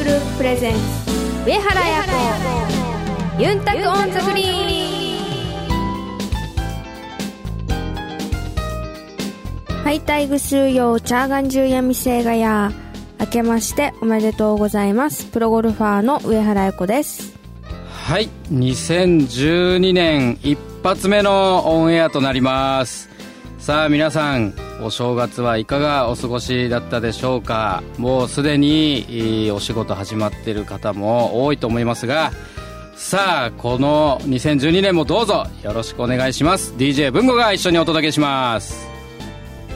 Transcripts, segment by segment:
グループプレゼンツ。上原彩子。ユンタクオンザフリーはいタイグスーヨーチャーガンジューヤミセイガヤ明けましておめでとうございます。プロゴルファーの上原彩子です。はい。2012年一発目のオンエアとなります。さあ皆さんお正月はいかがお過ごしだったでしょうか？もうすでにお仕事始まっている方も多いと思いますがさあこの2012年もどうぞよろしくお願いします。DJ 文吾が一緒にお届けします。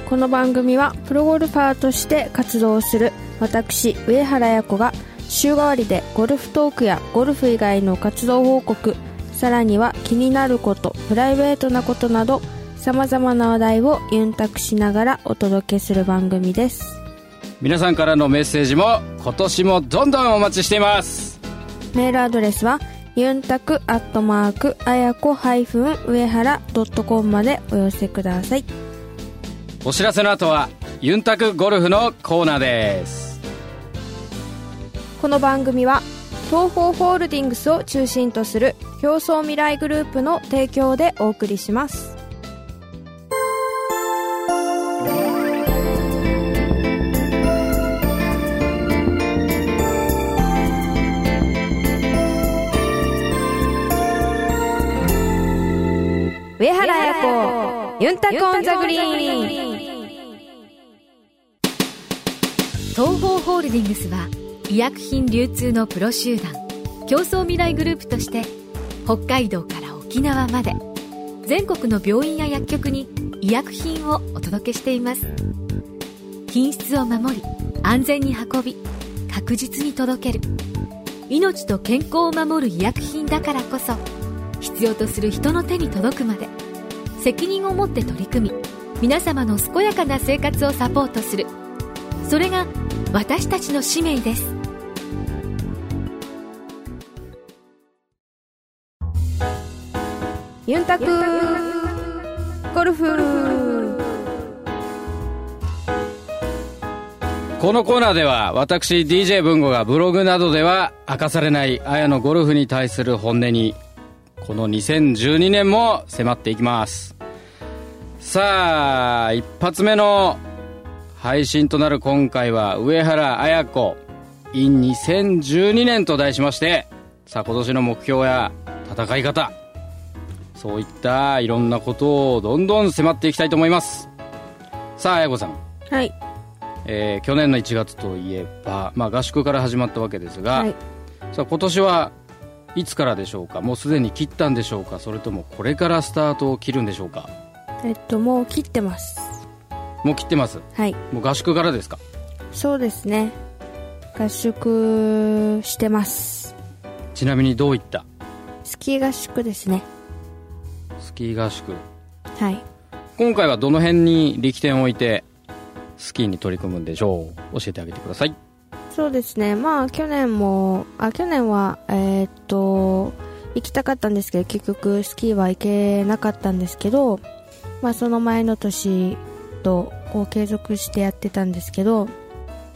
この番組はプロゴルファーとして活動する私上原彩子が週替わりでゴルフトークやゴルフ以外の活動報告さらには気になることプライベートなことなどさまざまな話題をユンタクしながらお届けする番組です。皆さんからのメッセージも今年もどんどんお待ちしています。メールアドレスはユンタクアットマークあやこ上原ドットコムまでお寄せください。お知らせの後はユンタクゴルフのコーナーです。この番組は東方ホールディングスを中心とする競争未来グループの提供でお送りしますンタコンザグリーン。東方ホールディングスは医薬品流通のプロ集団。競争未来グループとして北海道から沖縄まで全国の病院や薬局に医薬品をお届けしています。品質を守り安全に運び確実に届ける。命と健康を守る医薬品だからこそ必要とする人の手に届くまで。責任を持って取り組み皆様の健やかな生活をサポートする。それが私たちの使命です。ユンタクゴルフ。このコーナーでは私 DJ 文吾がブログなどでは明かされないあやのゴルフに対する本音にこの2012年も迫っていきます。さあ一発目の配信となる今回は上原綾子 in 2012年と題しましてさあ今年の目標や戦い方そういったいろんなことをどんどん迫っていきたいと思います。さあ綾子さん。はい。えー、去年の1月といえば、まあ、合宿から始まったわけですが、はい、さあ今年はいつからでしょうか？もうすでに切ったんでしょうか？それともこれからスタートを切るんでしょうか？えっともう切ってます。もう切ってます？はい。もう合宿からですか？そうですね。合宿してます。ちなみにどういった？スキー合宿ですね。スキー合宿。はい。今回はどの辺に力点を置いてスキーに取り組むんでしょう？教えてあげてくださいそうですね。まあ去年もあ去年はえー、っと行きたかったんですけど結局スキーは行けなかったんですけどまあその前の年とこう継続してやってたんですけど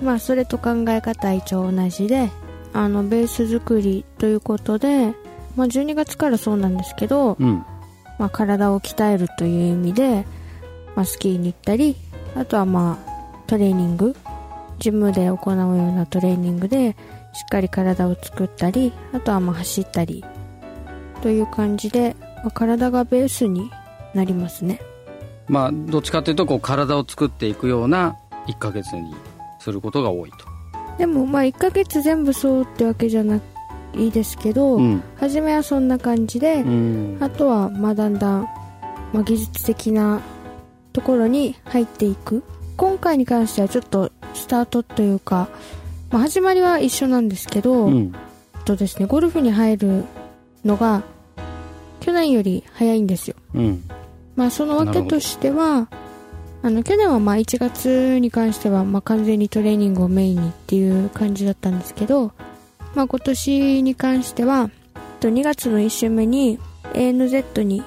まあそれと考え方は一応同じであのベース作りということで、まあ、12月からそうなんですけど、うん、まあ、体を鍛えるという意味で、まあ、スキーに行ったりあとはまあトレーニングジムで行うようなトレーニングでしっかり体を作ったりあとはまあ走ったりという感じで、まあ、体がベースになりますね。まあどっちかというとこう体を作っていくような1ヶ月にすることが多いと。でもまあ1ヶ月全部そうってわけじゃないですけど、うん、初めはそんな感じで、うん、あとはまあだんだん、まあ、技術的なところに入っていく今回に関してはちょっとスタートというか、まあ、始まりは一緒なんですけど、うん、とですねゴルフに入るのが去年より早いんですよ、うん、まあ、その訳としてはあの去年はまあ1月に関してはまあ完全にトレーニングをメインにっていう感じだったんですけど、まあ、今年に関しては2月の1週目に ANZ に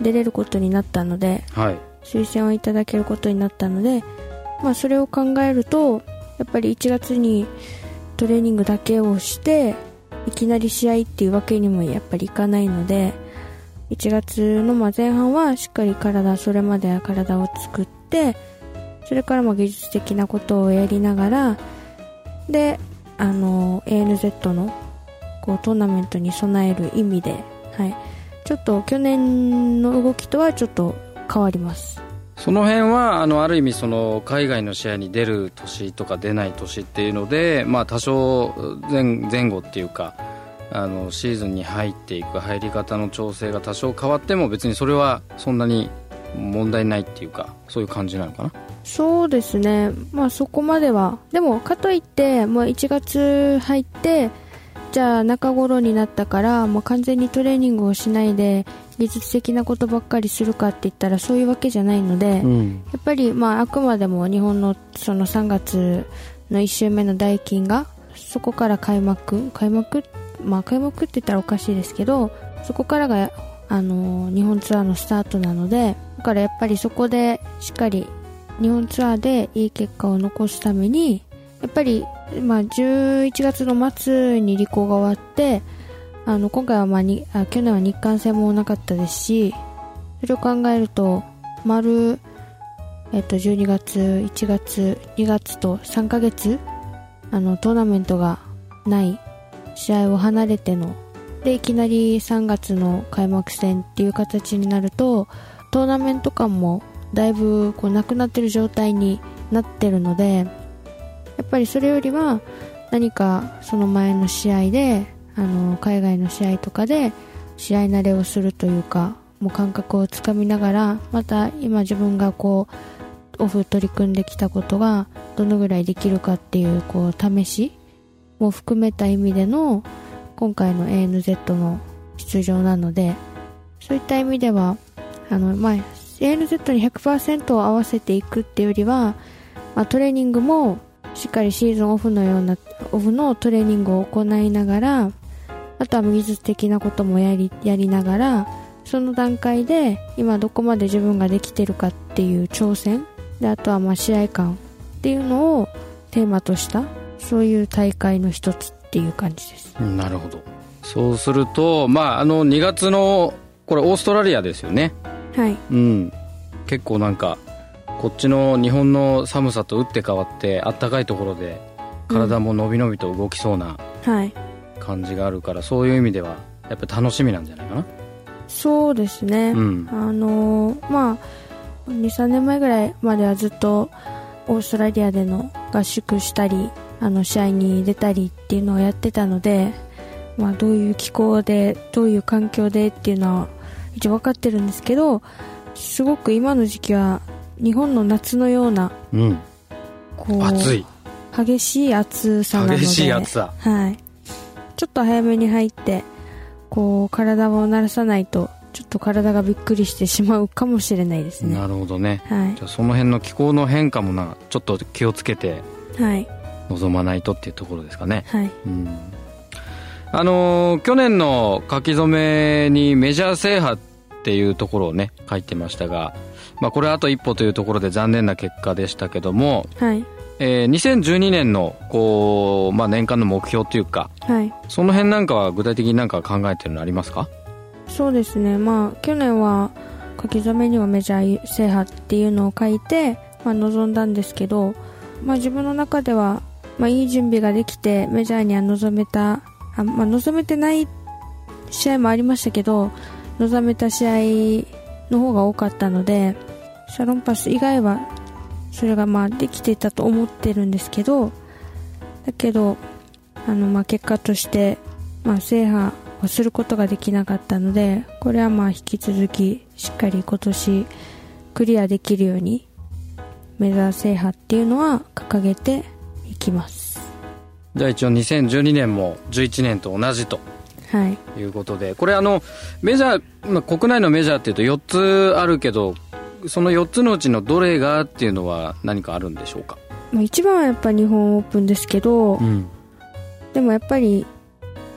出れることになったので、はい、推薦をいただけることになったので、まあ、それを考えるとやっぱり1月にトレーニングだけをしていきなり試合っていうわけにもやっぱりいかないので1月の前半はしっかり体それまでは体を作ってそれからも技術的なことをやりながらであの ANZ のこうトーナメントに備える意味で、はい、ちょっと去年の動きとはちょっと変わります。その辺はあのある意味その海外の試合に出る年とか出ない年っていうので、まあ、多少前前後っていうかあのシーズンに入っていく入り方の調整が多少変わっても別にそれはそんなに問題ないっていうかそういう感じなのかな？そうですね。まあそこまでは。でもかといってもう1月入ってじゃあ中頃になったからもう完全にトレーニングをしないで技術的なことばっかりするかって言ったらそういうわけじゃないので、うん、やっぱりまああくまでも日本のその3月の1週目の代金がそこから開幕開幕まあ開幕って言ったらおかしいですけどそこからがあの日本ツアーのスタートなのでだからやっぱりそこでしっかり日本ツアーでいい結果を残すためにやっぱり、まあ、11月の末に履行が終わってあの今回は、まあ、にあ去年は日韓戦もなかったですしそれを考えると丸、えっと、12月1月2月と3ヶ月あのトーナメントがない試合を離れてのでいきなり3月の開幕戦っていう形になるとトーナメント感もだいぶこうなくなってる状態になってるのでやっぱりそれよりは何かその前の試合であの海外の試合とかで試合慣れをするというかもう感覚をつかみながらまた今自分がこうオフ取り組んできたことがどのぐらいできるかっていうこう試しも含めた意味での今回の ANZ の出場なのでそういった意味ではあの、まあ、ANZ に100%を合わせていくっていうよりは、まあ、トレーニングもしっかりシーズンオフのようなオフのトレーニングを行いながらあとは技術的なこともやりやりながらその段階で今どこまで自分ができてるかっていう挑戦であとはまあ試合感っていうのをテーマとしたそういう大会の一つっていう感じです、なるほど。そうするとまああの2月のこれオーストラリアですよね。はい。うん。結構なんかこっちの日本の寒さと打って変わってあったかいところで体も伸び伸びと動きそうな感じがあるから、うんはい、そういう意味ではやっぱ楽しみなんじゃないかな？そうですね、うん、あのまあ23年前ぐらいまではずっとオーストラリアでの合宿したりあの試合に出たりっていうのをやってたので、まあ、どういう気候でどういう環境でっていうのは一応分かってるんですけどすごく今の時期は日本の夏のような、うん、こう暑い。激しい暑さなので激しい暑さ。はい。ちょっと早めに入ってこう体を慣らさないとちょっと体がびっくりしてしまうかもしれないですね。なるほどね、はい、じゃその辺の気候の変化もなちょっと気をつけてはい。望まないとっていうところですかね。はい、うん。あのー、去年の書き初めにメジャー制覇っていうところをね書いてましたが、まあ、これあと一歩というところで残念な結果でしたけども、はい。えー、2012年のこう、まあ、年間の目標というか、はい、その辺なんかは具体的に何か考えてるのありますか？そうですね。まあ去年は書き初めにはメジャー制覇っていうのを書いて、まあ、臨んだんですけど、まあ、自分の中ではまあ、いい準備ができてメジャーには臨めたあ、まあ、臨めてない試合もありましたけど臨めた試合の方が多かったのでシャロンパス以外はそれがまあできてたと思ってるんですけどだけどあのまあ結果としてまあ制覇をすることができなかったのでこれはまあ引き続きしっかり今年クリアできるようにメジャー制覇っていうのは掲げてきます。じゃあ一応2012年も11年と同じとはい。いうことでこれあのメジャー、まあ、国内のメジャーっていうと4つあるけどその4つのうちのどれがっていうのは何かあるんでしょうか、まあ、一番はやっぱ日本オープンですけど、うん、でもやっぱり、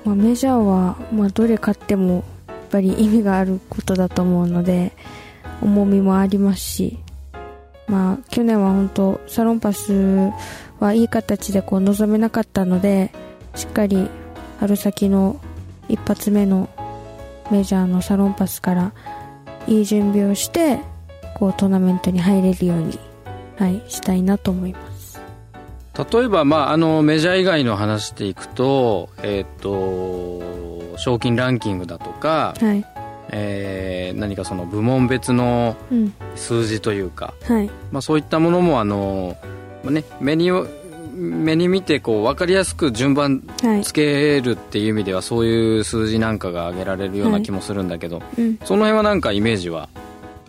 まあ、メジャーは、まあ、どれ勝ってもやっぱり意味があることだと思うので重みもありますしまあ去年は本当サロンパスはいい形でこう臨めなかったのでしっかり春先の一発目のメジャーのサロンパスからいい準備をしてこうトーナメントに入れるように、はい、したいなと思います。例えば、まあ、あのメジャー以外の話でいくと,、えーと、賞金ランキングだとか、はい。えー、何かその部門別の数字というか、うん、はい。まあ、そういったものもあの、まあね、目に目に見てこう分かりやすく順番つけるっていう意味では、そういう数字なんかが挙げられるような気もするんだけど、はいうん、その辺はなんかイメージは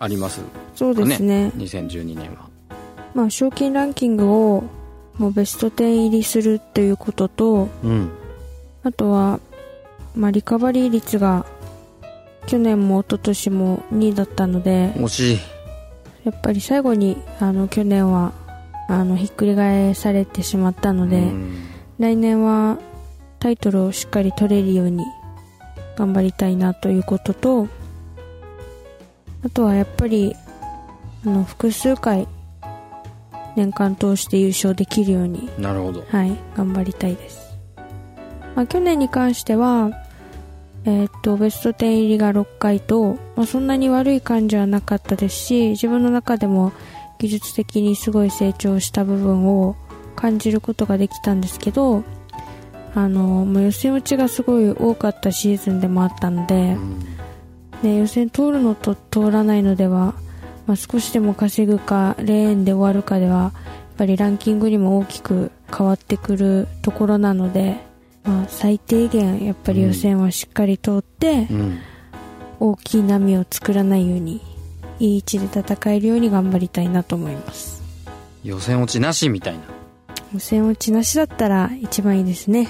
あります？そうですね。2012年は。まあ、賞金ランキングをもうベスト10入りするっていうことと、うん、あとは、まあ、リカバリー率が去年も一昨年も2位だったので惜しい。やっぱり最後にあの去年はあのひっくり返されてしまったので、来年はタイトルをしっかり取れるように頑張りたいなということとあとはやっぱりあの複数回年間通して優勝できるようになるほど、はい、頑張りたいです、まあ、去年に関しては、えー、っとベスト10入りが6回と、まあ、そんなに悪い感じはなかったですし自分の中でも技術的にすごい成長した部分を感じることができたんですけどあのもう予選落ちがすごい多かったシーズンでもあったので、で予選通るのと通らないのでは、まあ、少しでも稼ぐかレーンで終わるかではやっぱりランキングにも大きく変わってくるところなので、まあ、最低限やっぱり予選はしっかり通って、大きい波を作らないようにいい位置で戦えるように頑張りたいなと思います。予選落ちなしみたいな。予選落ちなしだったら一番いいですね。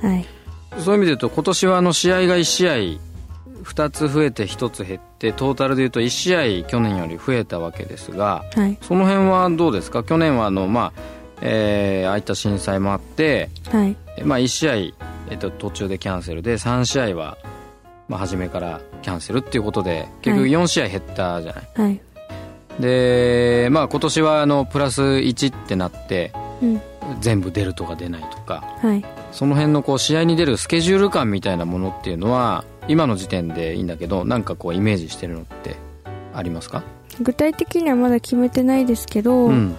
はい。そういう意味で言うと今年はあの試合が1試合2つ増えて1つ減ってトータルでいうと1試合去年より増えたわけですが、はい、その辺はどうですか？去年はあの、まあえー、ああいった震災もあって、はい。まあ、1試合、えっと、途中でキャンセルで3試合はまあ、初めからキャンセルっていうことで結局4試合減ったじゃない、はい、でまあ今年はあのプラス1ってなって、うん、全部出るとか出ないとか、はい、その辺のこう試合に出るスケジュール感みたいなものっていうのは今の時点でいいんだけどなんかこうイメージしてるのってありますか？具体的にはまだ決めてないですけど、うん、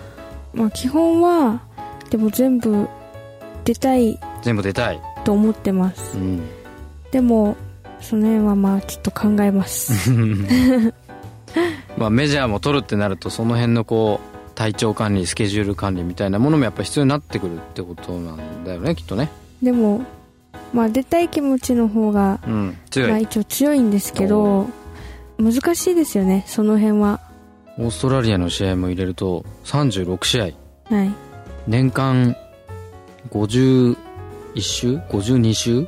まあ基本はでも全部出たい全部出たい。と思ってます、うん、でもその辺はまあちょっと考えます。まあメジャーも取るってなるとその辺のこう体調管理スケジュール管理みたいなものもやっぱ必要になってくるってことなんだよねきっとね。でもまあ出たい気持ちの方が、うん、強い、まあ、一応強いんですけど難しいですよねその辺は。オーストラリアの試合も入れると36試合。はい。年間51週52週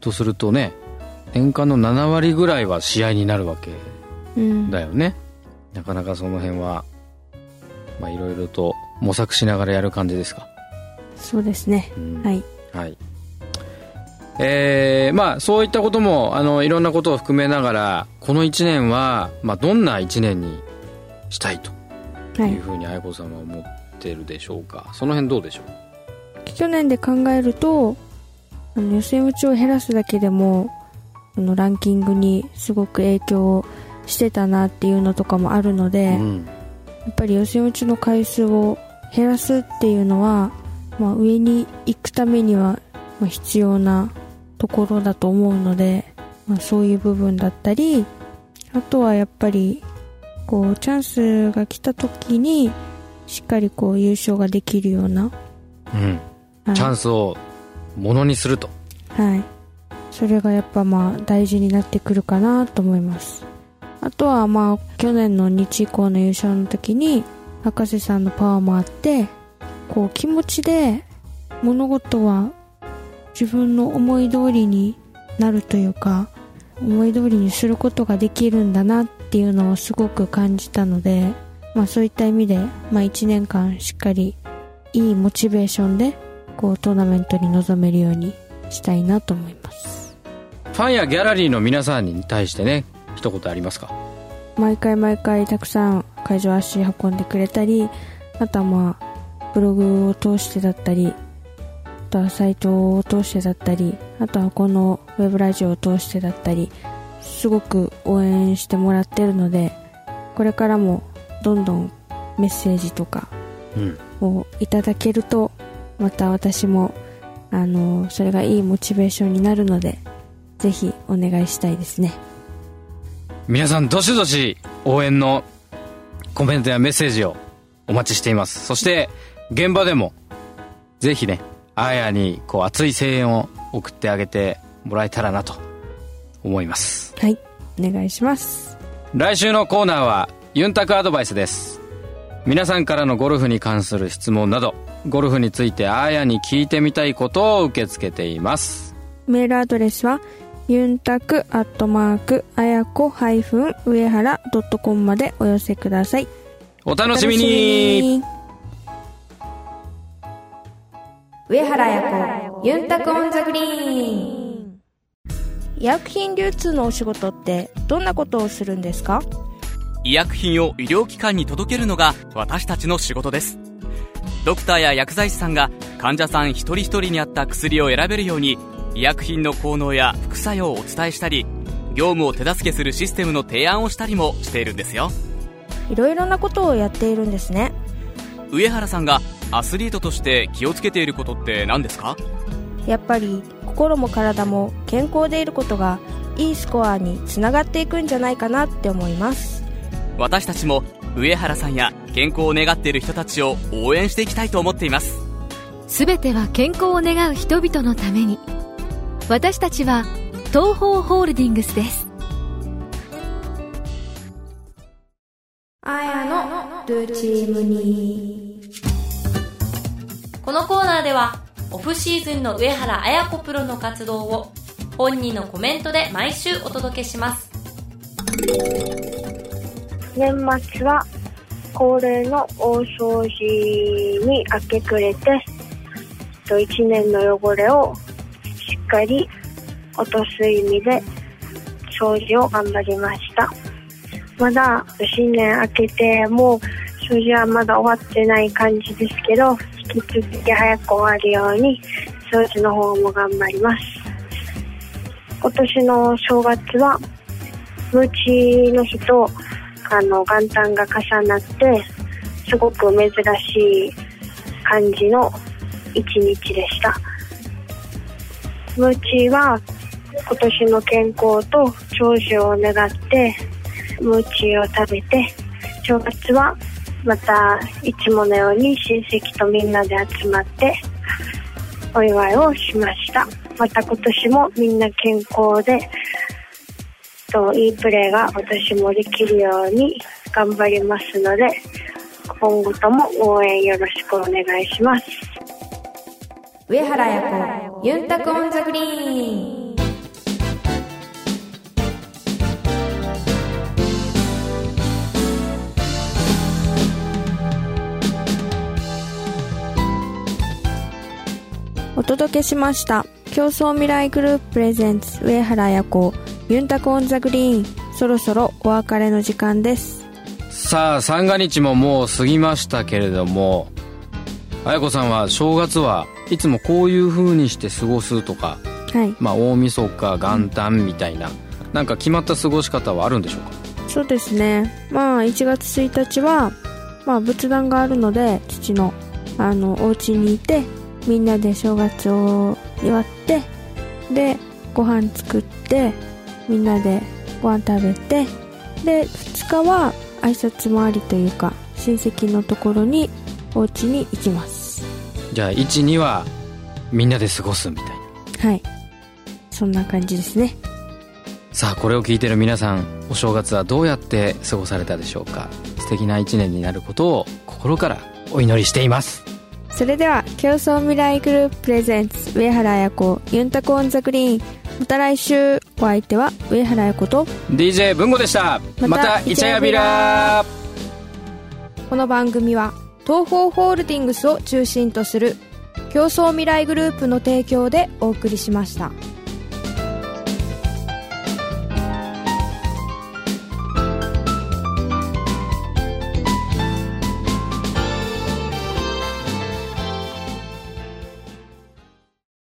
とするとね年間の7割ぐらいは試合になるわけだよね、うん、なかなかその辺はまあいろいろと模索しながらやる感じですか？そうですね、うん、はい。はい。えー、まあそういったこともあのいろんなことを含めながらこの1年は、まあ、どんな1年にしたいとい。うふうに愛子さんは思ってるでしょうか、はい、その辺どうでしょう？去年で考えるとあの予選落ちを減らすだけでものランキングにすごく影響してたなっていうのとかもあるので、うん、やっぱり予選落ちの回数を減らすっていうのは、まあ、上に行くためには必要なところだと思うので、まあ、そういう部分だったりあとはやっぱりこうチャンスが来た時にしっかりこう優勝ができるような、うん、はい、チャンスをものにすると。はい。それがやっぱまあ大事になってくるかなと思いますあとはまあ去年の日以降の優勝の時に博士さんのパワーもあってこう気持ちで物事は自分の思い通りになるというか思い通りにすることができるんだなっていうのをすごく感じたので、まあ、そういった意味で、まあ、1年間しっかりいいモチベーションでこうトーナメントに臨めるようにしたいなと思います。ファンやギャラリーの皆さんに対してね一言ありますか？毎回毎回たくさん会場足運んでくれたりあとはまあブログを通してだったりあとはサイトを通してだったりあとはこのウェブラジオを通してだったりすごく応援してもらってるのでこれからもどんどんメッセージとかをいただけると、また私もあのそれがいいモチベーションになるのでぜひお願いしたいですね皆さんどしどし応援のコメントやメッセージをお待ちしています。そして現場でもぜひねあやにこう熱い声援を送ってあげてもらえたらなと思います。はいお願いします。来週のコーナーはユンタクアドバイスです。皆さんからのゴルフに関する質問などゴルフについてあやに聞いてみたいことを受け付けています。メールアドレスはユンタクアットマークあやこハイフン上原ドットコムまでお寄せください。お楽しみに。上原綾子ユンタクオンザグリーン。医薬品流通のお仕事ってどんなことをするんですか？医薬品を医療機関に届けるのが私たちの仕事です。ドクターや薬剤師さんが患者さん一人一人に合った薬を選べるように医薬品の効能や副作用をお伝えしたり業務を手助けするシステムの提案をしたりもしているんですよ。いろいろなことをやっているんですね。上原さんがアスリートとして気をつけていることって何ですか？やっぱり心も体も健康でいることがいいスコアにつながっていくんじゃないかなって思います。私たちも上原さんや健康を願っている人たちを応援していきたいと思っています。全ては健康を願う人々のために私たちは東方ホールディングスです。あやのルーチームに。このコーナーではオフシーズンの上原綾子プロの活動を本人のコメントで毎週お届けします。年末は恒例の大掃除に明け暮れて1年の汚れをかり落とす意味で掃除を頑張りました。まだ新年明けても掃除はまだ終わってない感じですけど引き続き早く終わるように掃除の方も頑張ります。今年の正月はムーチの日とあの元旦が重なってすごく珍しい感じの一日でした。ムーチは今年の健康と長寿を願ってムーチを食べて正月はまたいつものように親戚とみんなで集まってお祝いをしました。また今年もみんな健康でといいプレーが私もできるように頑張りますので今後とも応援よろしくお願いします。上原彩子ユンタクオンザグリーン。お届けしました。競争未来グループプレゼンツ上原彩子ユンタクオンザグリーン。そろそろお別れの時間です。さあ三が日ももう過ぎましたけれども彩子さんは正月はいつもこういう風にして過ごすとか、はい、まあ大晦日元旦みたいな、なんか決まった過ごし方はあるんでしょうか？そうですね。まあ1月1日はまあ仏壇があるので父のあのお家にいてみんなで正月を祝ってでご飯作ってみんなでご飯食べてで2日は挨拶回りというか親戚のところにお家に行きますじゃあ12はみんなで過ごすみたいな。はい。そんな感じですね。さあこれを聞いてる皆さんお正月はどうやって過ごされたでしょうか。素敵な一年になることを心からお祈りしています。それでは競争未来グループプレゼンツ上原彩子ユンタコオンザグリーン。また来週お相手は上原彩子と DJ 文吾でした。またイチャヤビラ。この番組は東方ホールディングスを中心とする競争未来グループの提供でお送りしました。